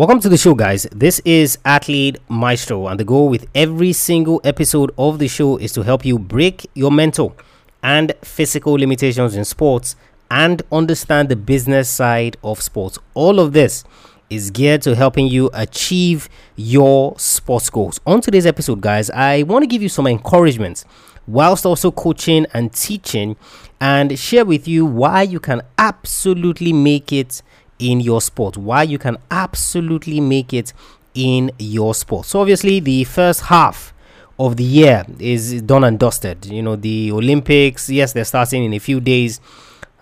Welcome to the show, guys. This is Athlete Maestro, and the goal with every single episode of the show is to help you break your mental and physical limitations in sports and understand the business side of sports. All of this is geared to helping you achieve your sports goals. On today's episode, guys, I want to give you some encouragement whilst also coaching and teaching and share with you why you can absolutely make it in your sport, why you can absolutely make it in your sport. So, obviously, the first half of the year is done and dusted. You know, the Olympics, yes, they're starting in a few days.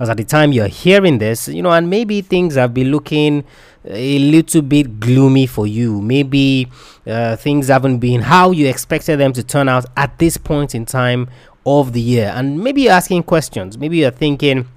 As at the time you're hearing this, you know, and maybe things have been looking a little bit gloomy for you. Maybe uh, things haven't been how you expected them to turn out at this point in time of the year. And maybe you're asking questions. Maybe you're thinking,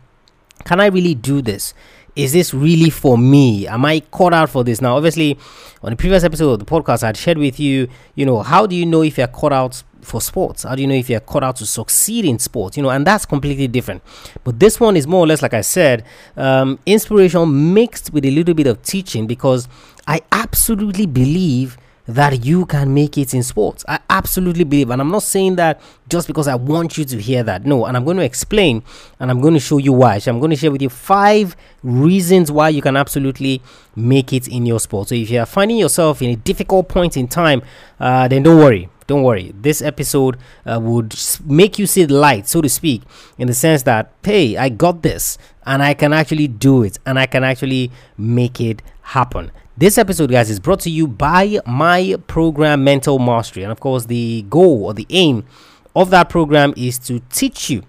can I really do this? Is this really for me? Am I caught out for this? Now, obviously, on the previous episode of the podcast, I'd shared with you, you know, how do you know if you're caught out for sports? How do you know if you're caught out to succeed in sports? You know, and that's completely different. But this one is more or less, like I said, um, inspiration mixed with a little bit of teaching because I absolutely believe that you can make it in sports. I absolutely believe, and I'm not saying that just because I want you to hear that. No, and I'm going to explain and I'm going to show you why. So I'm going to share with you five reasons why you can absolutely make it in your sport. So if you are finding yourself in a difficult point in time, uh, then don't worry. Don't worry. This episode uh, would make you see the light, so to speak, in the sense that, hey, I got this and I can actually do it and I can actually make it happen. This episode, guys, is brought to you by my program, Mental Mastery. And of course, the goal or the aim of that program is to teach you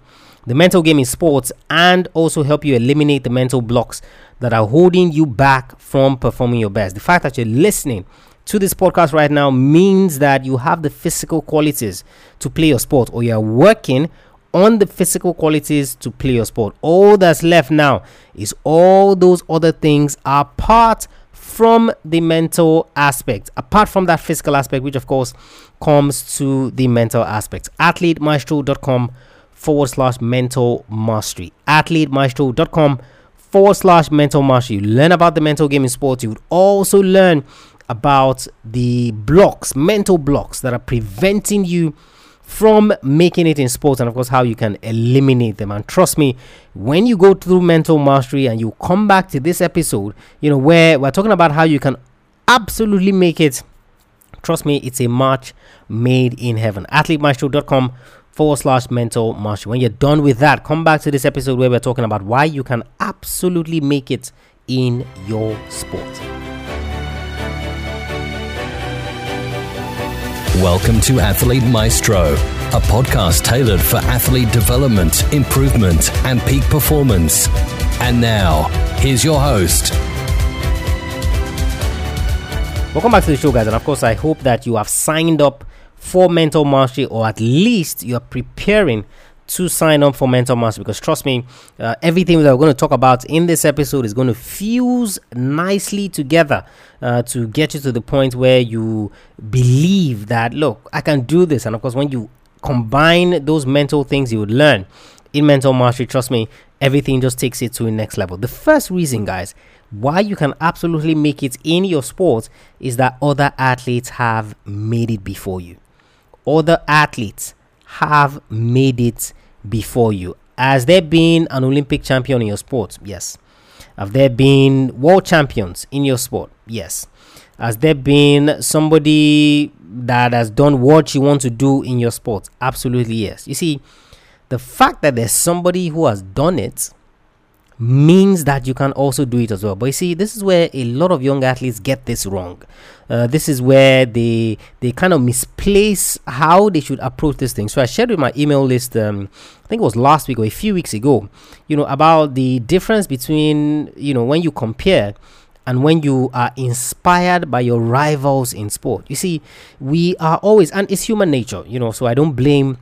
the mental game in sports and also help you eliminate the mental blocks that are holding you back from performing your best. The fact that you're listening to this podcast right now means that you have the physical qualities to play your sport or you're working on the physical qualities to play your sport. All that's left now is all those other things are part from the mental aspect, apart from that physical aspect, which of course comes to the mental aspect. AthleteMaestro.com forward slash mental mastery. AthleteMaestro.com forward slash mental mastery. You learn about the mental game in sports. You would also learn about the blocks, mental blocks that are preventing you from making it in sports and of course how you can eliminate them. And trust me when you go through mental mastery and you come back to this episode you know where we're talking about how you can absolutely make it trust me it's a match made in heaven. Athletemaestro.com forward slash mental mastery. When you're done with that come back to this episode where we're talking about why you can absolutely make it in your sport Welcome to Athlete Maestro, a podcast tailored for athlete development, improvement, and peak performance. And now, here's your host. Welcome back to the show, guys. And of course, I hope that you have signed up for mental mastery or at least you're preparing to sign up for Mental Master because trust me, uh, everything that we're going to talk about in this episode is going to fuse nicely together uh, to get you to the point where you believe that, look, I can do this. And of course, when you combine those mental things you would learn in Mental Mastery, trust me, everything just takes it to the next level. The first reason, guys, why you can absolutely make it in your sport is that other athletes have made it before you. Other athletes have made it before you. Has there been an Olympic champion in your sport? Yes. Have there been world champions in your sport? Yes. Has there been somebody that has done what you want to do in your sport? Absolutely yes. You see, the fact that there's somebody who has done it means that you can also do it as well. But you see, this is where a lot of young athletes get this wrong. Uh, this is where they they kind of misplace how they should approach this thing. So I shared with my email list, um, I think it was last week or a few weeks ago, you know, about the difference between you know when you compare and when you are inspired by your rivals in sport. You see, we are always, and it's human nature, you know. So I don't blame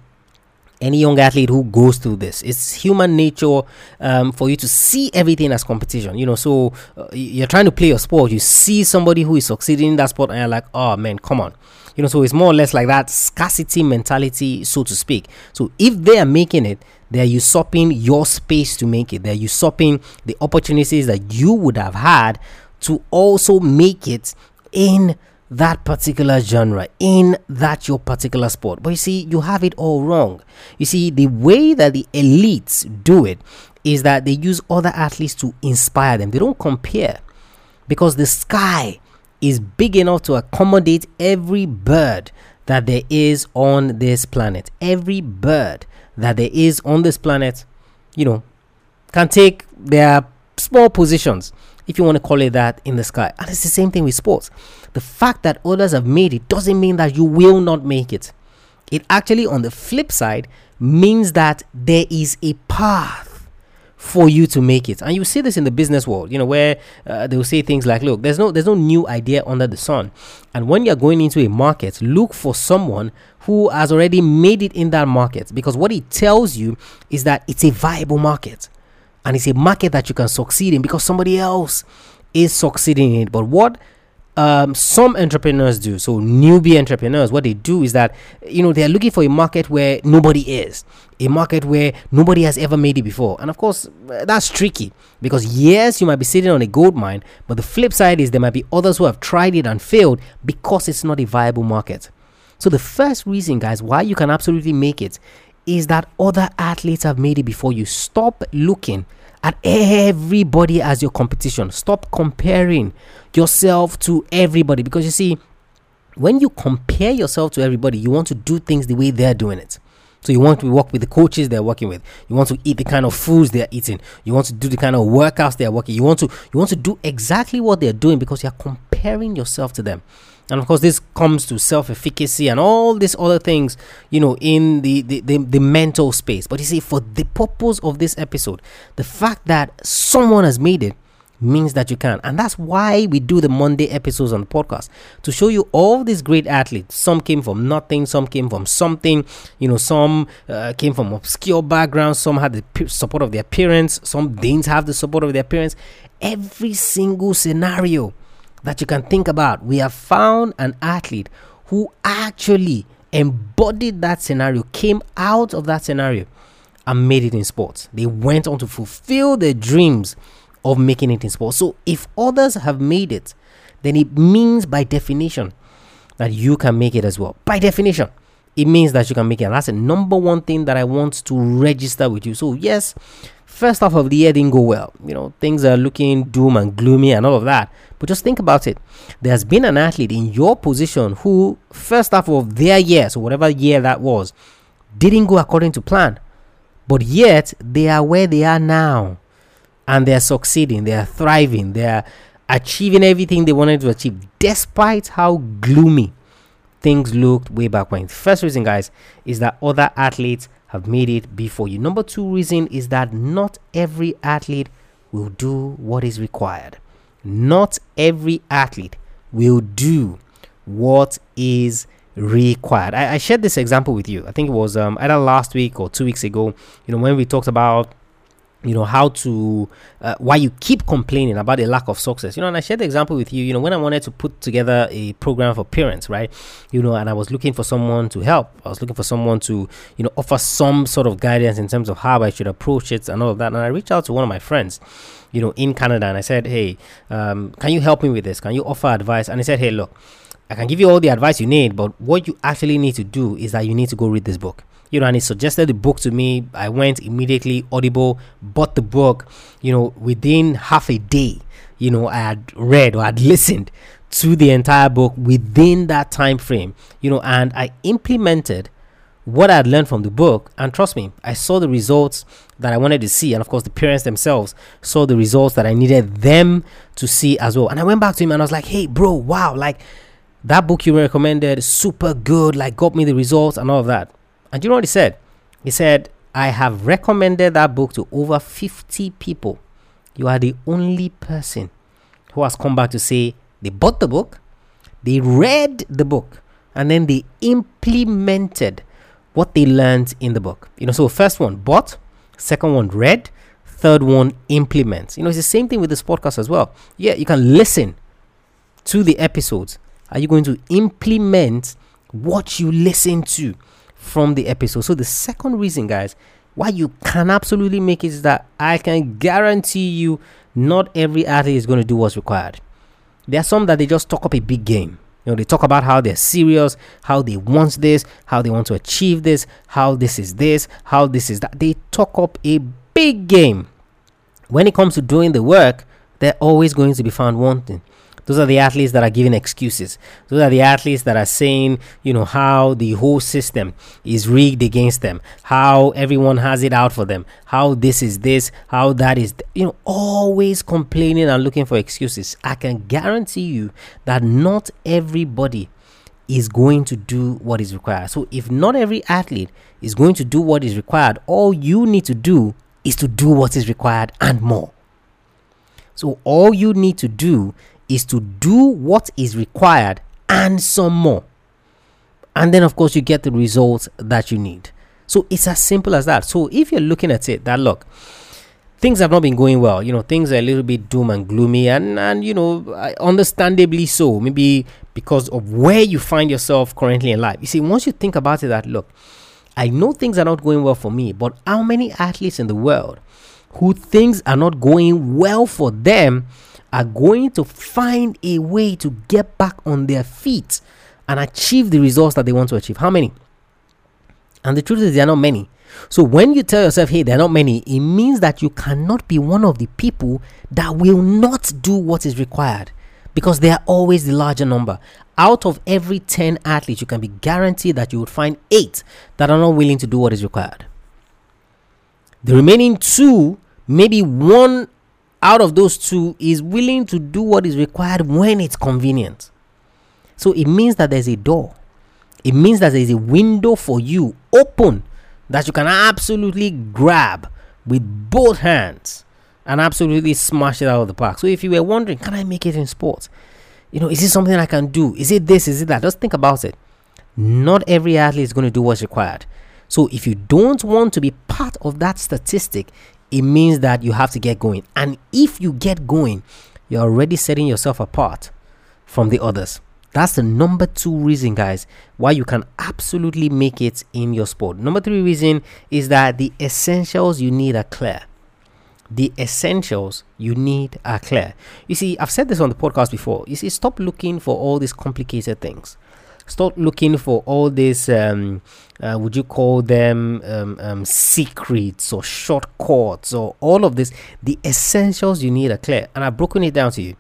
any young athlete who goes through this. It's human nature um, for you to see everything as competition. You know, so uh, you're trying to play your sport, you see somebody who is succeeding in that sport, and you're like, oh man, come on. You know, so it's more or less like that scarcity mentality, so to speak. So if they are making it, they're usurping your space to make it. They're usurping the opportunities that you would have had to also make it in that particular genre in that your particular sport. But you see, you have it all wrong. You see, the way that the elites do it is that they use other athletes to inspire them. They don't compare because the sky is big enough to accommodate every bird that there is on this planet. Every bird that there is on this planet, you know, can take their small positions if you want to call it that, in the sky. And it's the same thing with sports. The fact that others have made it doesn't mean that you will not make it. It actually, on the flip side, means that there is a path for you to make it and you see this in the business world you know where uh, they'll say things like look there's no there's no new idea under the sun and when you're going into a market look for someone who has already made it in that market because what it tells you is that it's a viable market and it's a market that you can succeed in because somebody else is succeeding in it. But what um, some entrepreneurs do, so newbie entrepreneurs, what they do is that you know they're looking for a market where nobody is, a market where nobody has ever made it before, and of course that's tricky because yes, you might be sitting on a gold mine, but the flip side is there might be others who have tried it and failed because it's not a viable market. So the first reason, guys, why you can absolutely make it is that other athletes have made it before you. Stop looking at everybody as your competition. Stop comparing yourself to everybody because you see, when you compare yourself to everybody, you want to do things the way they're doing it. So you want to work with the coaches they're working with. You want to eat the kind of foods they're eating. You want to do the kind of workouts they're working. You want to you want to do exactly what they're doing because you're comparing yourself to them and of course this comes to self-efficacy and all these other things you know in the, the the, the mental space but you see for the purpose of this episode the fact that someone has made it means that you can. And that's why we do the Monday episodes on the podcast to show you all these great athletes. Some came from nothing, some came from something, you know, some uh, came from obscure backgrounds, some had the support of their parents, some didn't have the support of their parents. Every single scenario that you can think about. We have found an athlete who actually embodied that scenario, came out of that scenario, and made it in sports. They went on to fulfill their dreams of making it in sports. So if others have made it, then it means by definition that you can make it as well. By definition, it means that you can make it. And that's the number one thing that I want to register with you. So, yes, first half of the year didn't go well. You know, things are looking doom and gloomy and all of that. But just think about it. There has been an athlete in your position who, first half of their year, so whatever year that was, didn't go according to plan. But yet, they are where they are now. And they are succeeding, they are thriving, they are achieving everything they wanted to achieve, despite how gloomy things looked way back when. First reason, guys, is that other athletes have made it before you. Number two reason is that not every athlete will do what is required. Not every athlete will do what is required. I, I shared this example with you. I think it was um, either last week or two weeks ago. You know when we talked about you know how to uh, why you keep complaining about a lack of success. You know and i shared the example with you you know when i wanted to put together a program for parents right? You know and i was looking for someone to help. I was looking for someone to you know offer some sort of guidance in terms of how i should approach it and all of that. And i reached out to one of my friends you know in canada and i said hey um, can you help me with this? Can you offer advice? And he said hey look i can give you all the advice you need but what you actually need to do is that you need to go read this book you know, and he suggested the book to me. I went immediately, Audible, bought the book. You know, within half a day, you know, I had read or had listened to the entire book within that time frame. You know, and I implemented what I had learned from the book, and trust me, I saw the results that I wanted to see, and of course, the parents themselves saw the results that I needed them to see as well. And I went back to him and I was like, "Hey, bro, wow, like." That book you recommended, super good, like got me the results and all of that. And you know what he said? He said, I have recommended that book to over 50 people. You are the only person who has come back to say they bought the book, they read the book, and then they implemented what they learned in the book. You know, so first one bought, second one read, third one implement. You know, it's the same thing with this podcast as well. Yeah, you can listen to the episodes. Are you going to implement what you listen to? From the episode. So the second reason, guys, why you can absolutely make it is that I can guarantee you not every athlete is going to do what's required. There are some that they just talk up a big game. You know, they talk about how they're serious, how they want this, how they want to achieve this, how this is this, how this is that. They talk up a big game. When it comes to doing the work, they're always going to be found wanting. Those are the athletes that are giving excuses. Those are the athletes that are saying, you know, how the whole system is rigged against them, how everyone has it out for them, how this is this, how that is, th- you know, always complaining and looking for excuses. I can guarantee you that not everybody is going to do what is required. So if not every athlete is going to do what is required, all you need to do is to do what is required and more. So all you need to do is to do what is required and some more. And then, of course, you get the results that you need. So it's as simple as that. So if you're looking at it, that look, things have not been going well. You know, things are a little bit doom and gloomy, and and you know, understandably so. Maybe because of where you find yourself currently in life. You see, once you think about it, that look, I know things are not going well for me, but how many athletes in the world who things are not going well for them are going to find a way to get back on their feet and achieve the results that they want to achieve. How many? And the truth is, there are not many. So when you tell yourself, hey, there are not many, it means that you cannot be one of the people that will not do what is required because they are always the larger number. Out of every 10 athletes, you can be guaranteed that you would find eight that are not willing to do what is required. The remaining two, maybe one out of those two is willing to do what is required when it's convenient. So it means that there's a door. It means that there's a window for you open that you can absolutely grab with both hands and absolutely smash it out of the park. So if you were wondering, can I make it in sports? You know, is it something I can do? Is it this? Is it that? Just think about it. Not every athlete is going to do what's required. So if you don't want to be part of that statistic, it means that you have to get going. And if you get going, you're already setting yourself apart from the others. That's the number two reason, guys, why you can absolutely make it in your sport. Number three reason is that the essentials you need are clear. The essentials you need are clear. You see, I've said this on the podcast before. You see, stop looking for all these complicated things. Stop looking for all these um, uh, would you call them um, um, secrets or shortcuts or all of this? The essentials you need are clear, and I've broken it down to you.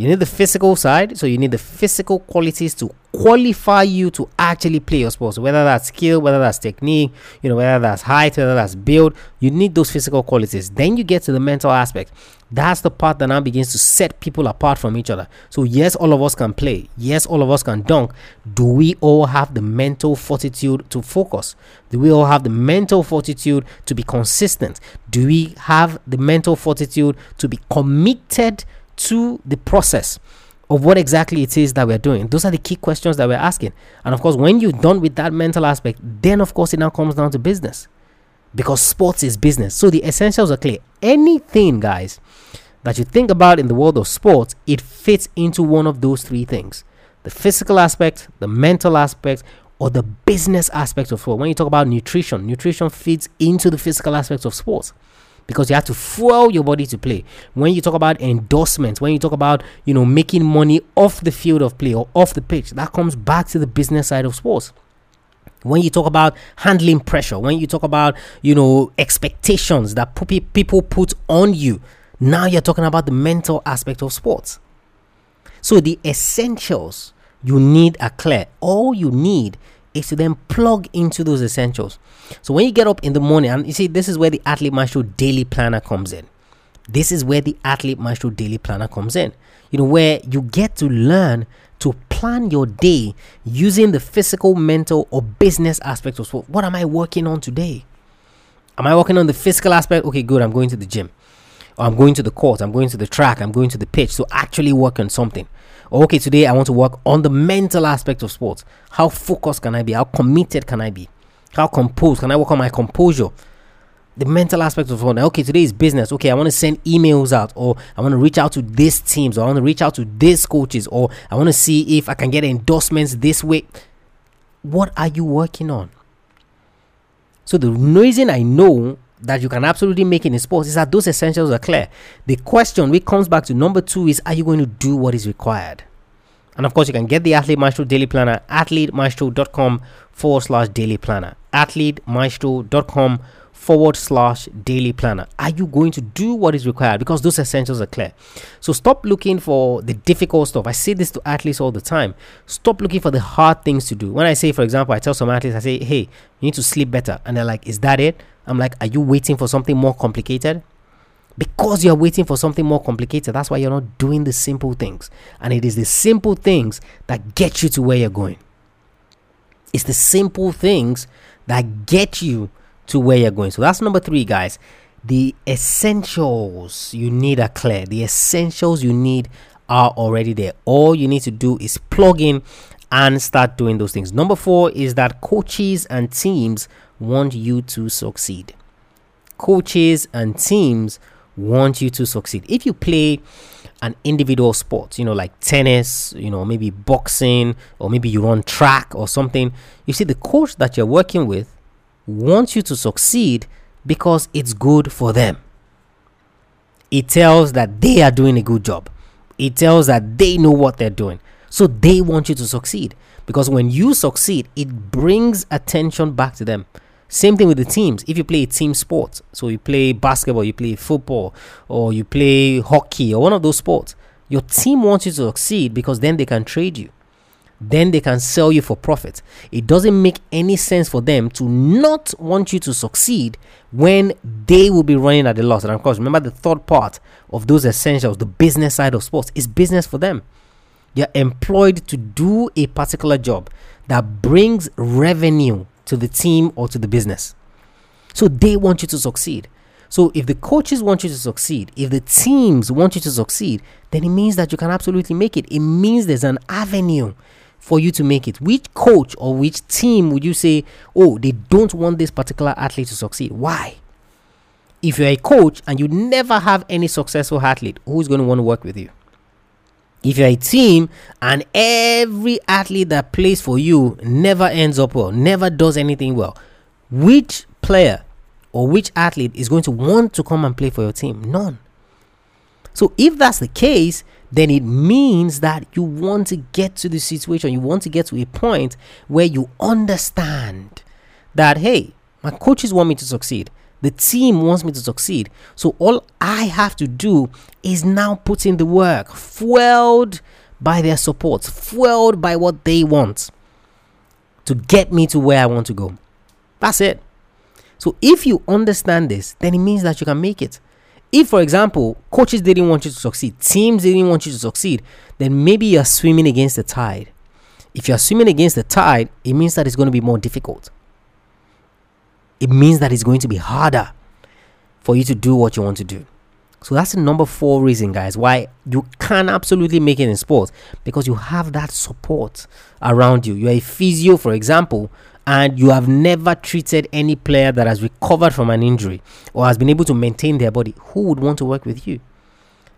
You need the physical side, so you need the physical qualities to qualify you to actually play your sport. Whether that's skill, whether that's technique, you know, whether that's height, whether that's build, you need those physical qualities. Then you get to the mental aspect. That's the part that now begins to set people apart from each other. So yes, all of us can play. Yes, all of us can dunk. Do we all have the mental fortitude to focus? Do we all have the mental fortitude to be consistent? Do we have the mental fortitude to be committed? To the process of what exactly it is that we're doing. Those are the key questions that we're asking. And of course, when you're done with that mental aspect, then of course it now comes down to business. Because sports is business. So the essentials are clear. Anything, guys, that you think about in the world of sports, it fits into one of those three things. The physical aspect, the mental aspect, or the business aspect of sport. When you talk about nutrition, nutrition fits into the physical aspects of sports because you have to fuel your body to play. When you talk about endorsements, when you talk about, you know, making money off the field of play or off the pitch, that comes back to the business side of sports. When you talk about handling pressure when you talk about you know expectations that people put on you now you're talking about the mental aspect of sports. So the essentials you need are clear. All you need is to then plug into those essentials. So when you get up in the morning, and you see, this is where the Athlete Maestro Daily Planner comes in. This is where the Athlete Maestro Daily Planner comes in. You know, where you get to learn to plan your day using the physical, mental, or business aspects of sport. What am I working on today? Am I working on the physical aspect? Okay, good. I'm going to the gym. Or I'm going to the court. I'm going to the track. I'm going to the pitch. So actually work on something okay, today I want to work on the mental aspect of sports. How focused can I be? How committed can I be? How composed? Can I work on my composure? The mental aspect of sport. Okay, today is business. Okay, I want to send emails out, or I want to reach out to these teams, or I want to reach out to these coaches, or I want to see if I can get endorsements this way. What are you working on? So the reason I know that you can absolutely make in sports is that those essentials uh, are clear. The question which comes back to number two is are you going to do what is required? And of course, you can get the Athlete Maestro Daily Planner at athletemaestro.com forward slash daily planner. Athletemaestro.com forward slash daily planner. Are you going to do what is required? Because those essentials are clear. So stop looking for the difficult stuff. I say this to athletes all the time. Stop looking for the hard things to do. When I say, for example, I tell some athletes, I say, hey, you need to sleep better. And they're like, is that it? I'm like, are you waiting for something more complicated? Because you're waiting for something more complicated, that's why you're not doing the simple things. And it is the simple things that get you to where you're going. It's the simple things that get you to where you're going. So that's number three, guys. The essentials you need are clear. The essentials you need are already there. All you need to do is plug in and start doing those things. Number four is that coaches and teams want you to succeed. Coaches and teams want you to succeed. If you play an individual sport, you know, like tennis, you know, maybe boxing, or maybe you run track or something, you see, the coach that you're working with wants you to succeed because it's good for them. It tells that they are doing a good job, it tells that they know what they're doing. So they want you to succeed because when you succeed, it brings attention back to them. Same thing with the teams. If you play a team sport, so you play basketball, you play football, or you play hockey, or one of those sports, your team wants you to succeed because then they can trade you. Then they can sell you for profit. It doesn't make any sense for them to not want you to succeed when they will be running at a loss. And of course, remember the third part of those essentials, the business side of sports, is business for them. You're employed to do a particular job that brings revenue to the team or to the business. So they want you to succeed. So if the coaches want you to succeed, if the teams want you to succeed, then it means that you can absolutely make it. It means there's an avenue for you to make it. Which coach or which team would you say, oh, they don't want this particular athlete to succeed? Why? If you're a coach and you never have any successful athlete, who's going to want to work with you? if you're a team and every athlete that plays for you never ends up well, never does anything well, which player or which athlete is going to want to come and play for your team? None. So if that's the case, then it means that you want to get to the situation, you want to get to a point where you understand that, hey, my coaches want me to succeed. The team wants me to succeed. So all I have to do is now put in the work, fueled by their support, fueled by what they want to get me to where I want to go. That's it. So if you understand this, then it means that you can make it. If, for example, coaches didn't want you to succeed, teams didn't want you to succeed, then maybe you're swimming against the tide. If you're swimming against the tide, it means that it's going to be more difficult it means that it's going to be harder for you to do what you want to do. So that's the number four reason, guys, why you can absolutely make it in sports because you have that support around you. You're a physio, for example, and you have never treated any player that has recovered from an injury or has been able to maintain their body. Who would want to work with you?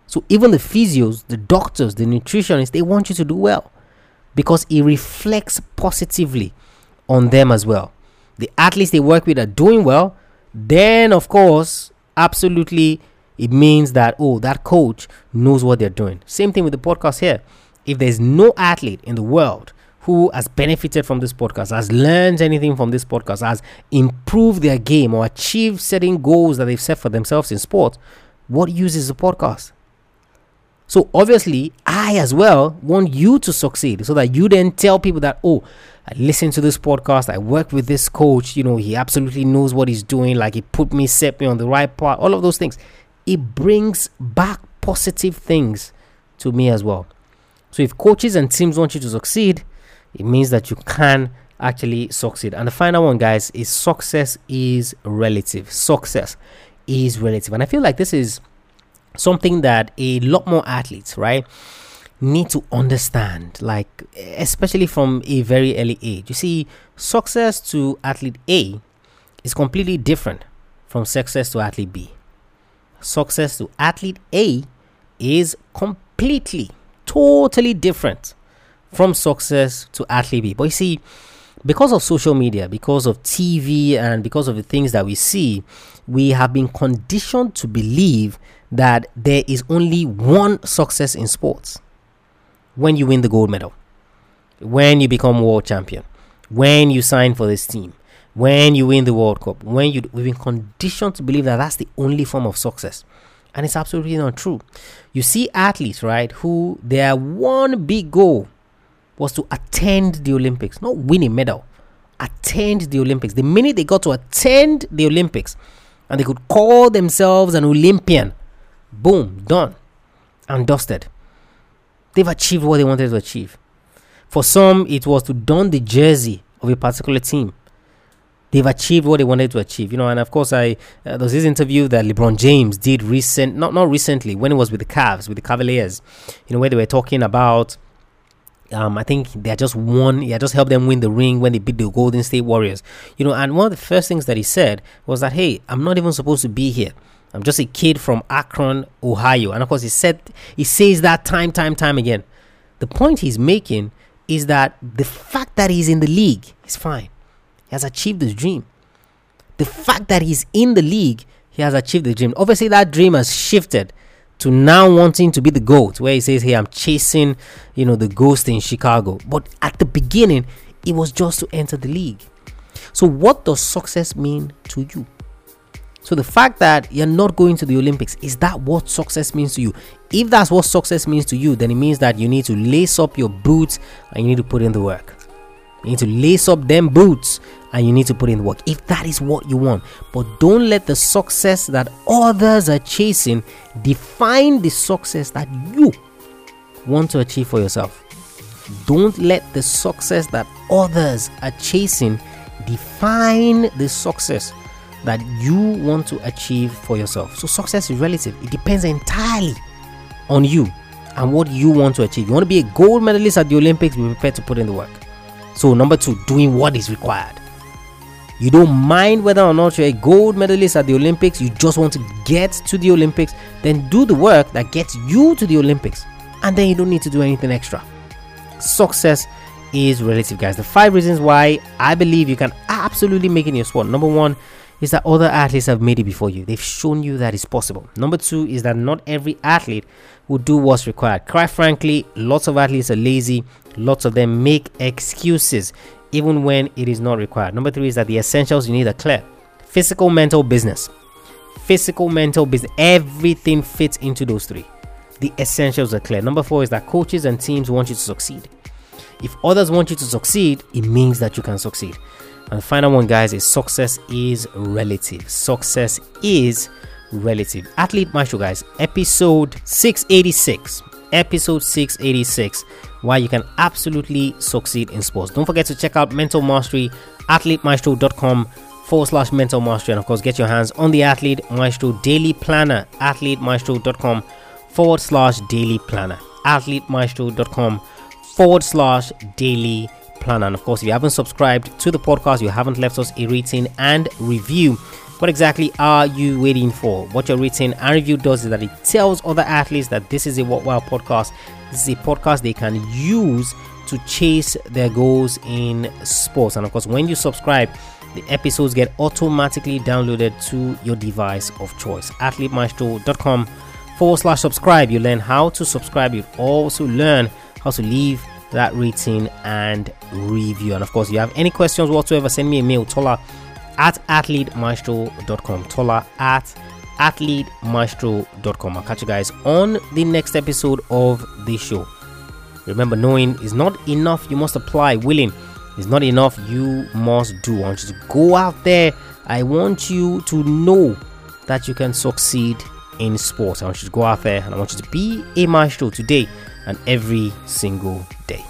So even the physios, the doctors, the nutritionists, they want you to do well because it reflects positively on them as well the athletes they work with are doing well, then of course, absolutely it means that oh, that coach knows what they're doing. Same thing with the podcast here. If there's no athlete in the world who has benefited from this podcast, has learned anything from this podcast, has improved their game or achieved certain goals that they've set for themselves in sport, what use is the podcast? So obviously, I as well want you to succeed so that you then tell people that, oh, I listen to this podcast, I work with this coach, you know, he absolutely knows what he's doing, like he put me, set me on the right path, all of those things. It brings back positive things to me as well. So if coaches and teams want you to succeed, it means that you can actually succeed. And the final one, guys, is success is relative. Success is relative. And I feel like this is something that a lot more athletes, right, need to understand, like, especially from a very early age. You see, success to athlete A is completely different from success to athlete B. Success to athlete A is completely, totally different from success to athlete. But you see, because of social media, because of TV, and because of the things that we see, we have been conditioned to believe that there is only one success in sports when you win the gold medal, when you become world champion, when you sign for this team, when you win the World Cup, when you we've been conditioned to believe that that's the only form of success. And it's absolutely not true. You see athletes, right, who their one big goal was to attend the Olympics, not win a medal, attend the Olympics. The minute they got to attend the Olympics and they could call themselves an Olympian, boom, done and dusted. They've achieved what they wanted to achieve. For some, it was to don the jersey of a particular team they've achieved what they wanted to achieve. You know, and of course, I uh, there was this interview that LeBron James did recent, not not recently, when it was with the Cavs, with the Cavaliers. You know, where they were talking about. Um, I think they just won. He just helped them win the ring when they beat the Golden State Warriors. You know, and one of the first things that he said was that, "Hey, I'm not even supposed to be here. I'm just a kid from Akron, Ohio." And of course, he said he says that time, time, time again. The point he's making is that the fact that he's in the league is fine He has achieved his dream. The fact that he's in the league, he has achieved the dream. Obviously, that dream has shifted to now wanting to be the GOAT, where he says, Hey, I'm chasing, you know, the ghost in Chicago. But at the beginning, it was just to enter the league. So, what does success mean to you? So, the fact that you're not going to the Olympics, is that what success means to you? If that's what success means to you, then it means that you need to lace up your boots and you need to put in the work. You need to lace up them boots and you need to put in work if that is what you want. But don't let the success that others are chasing define the success that you want to achieve for yourself. Don't let the success that others are chasing define the success that you want to achieve for yourself. So, success is relative, it depends entirely on you and what you want to achieve. You want to be a gold medalist at the Olympics, be prepared to put in the work. So, number two, doing what is required. You don't mind whether or not you're a gold medalist at the Olympics, you just want to get to the Olympics, then do the work that gets you to the Olympics. And then you don't need to do anything extra. Success is relative, guys. The five reasons why I believe you can absolutely make it in your sport. Number one is that other athletes have made it before you, they've shown you that it's possible. Number two is that not every athlete will do what's required. Quite frankly, lots of athletes are lazy, lots of them make excuses even when it is not required. Number three is that the essentials you need are clear physical, mental, business. Physical, mental, business. Everything fits into those three. The essentials are clear. Number four is that coaches and teams want you to succeed. If others want you to succeed, it means that you can succeed. And the final one, guys, is success is relative. Success is relative. Athlete Maestro, guys, episode 686. Episode 686 why you can absolutely succeed in sports. Don't forget to check out Mental Mastery, athletemaestro.com forward slash mental mastery. And of course, get your hands on the Athlete Maestro Daily Planner, athletemaestro.com forward slash daily planner, athletemaestro.com forward slash daily planner. And of course, if you haven't subscribed to the podcast, you haven't left us a rating and review. What exactly are you waiting for? What your rating and review does is that it tells other athletes that this is a worthwhile podcast this is a podcast they can use to chase their goals in sports. And of course, when you subscribe, the episodes get automatically downloaded to your device of choice. AthleteMaestro.com forward slash subscribe. You learn how to subscribe. You also learn how to leave that rating and review. And of course, if you have any questions whatsoever, send me a mail, Tola at athletemaestro.com. Tola at athletemaestro.com. I'll catch you guys on the next episode of this show. Remember, knowing is not enough, you must apply. Willing is not enough, you must do. I want you to go out there. I want you to know that you can succeed in sports. I want you to go out there and I want you to be a maestro today and every single day.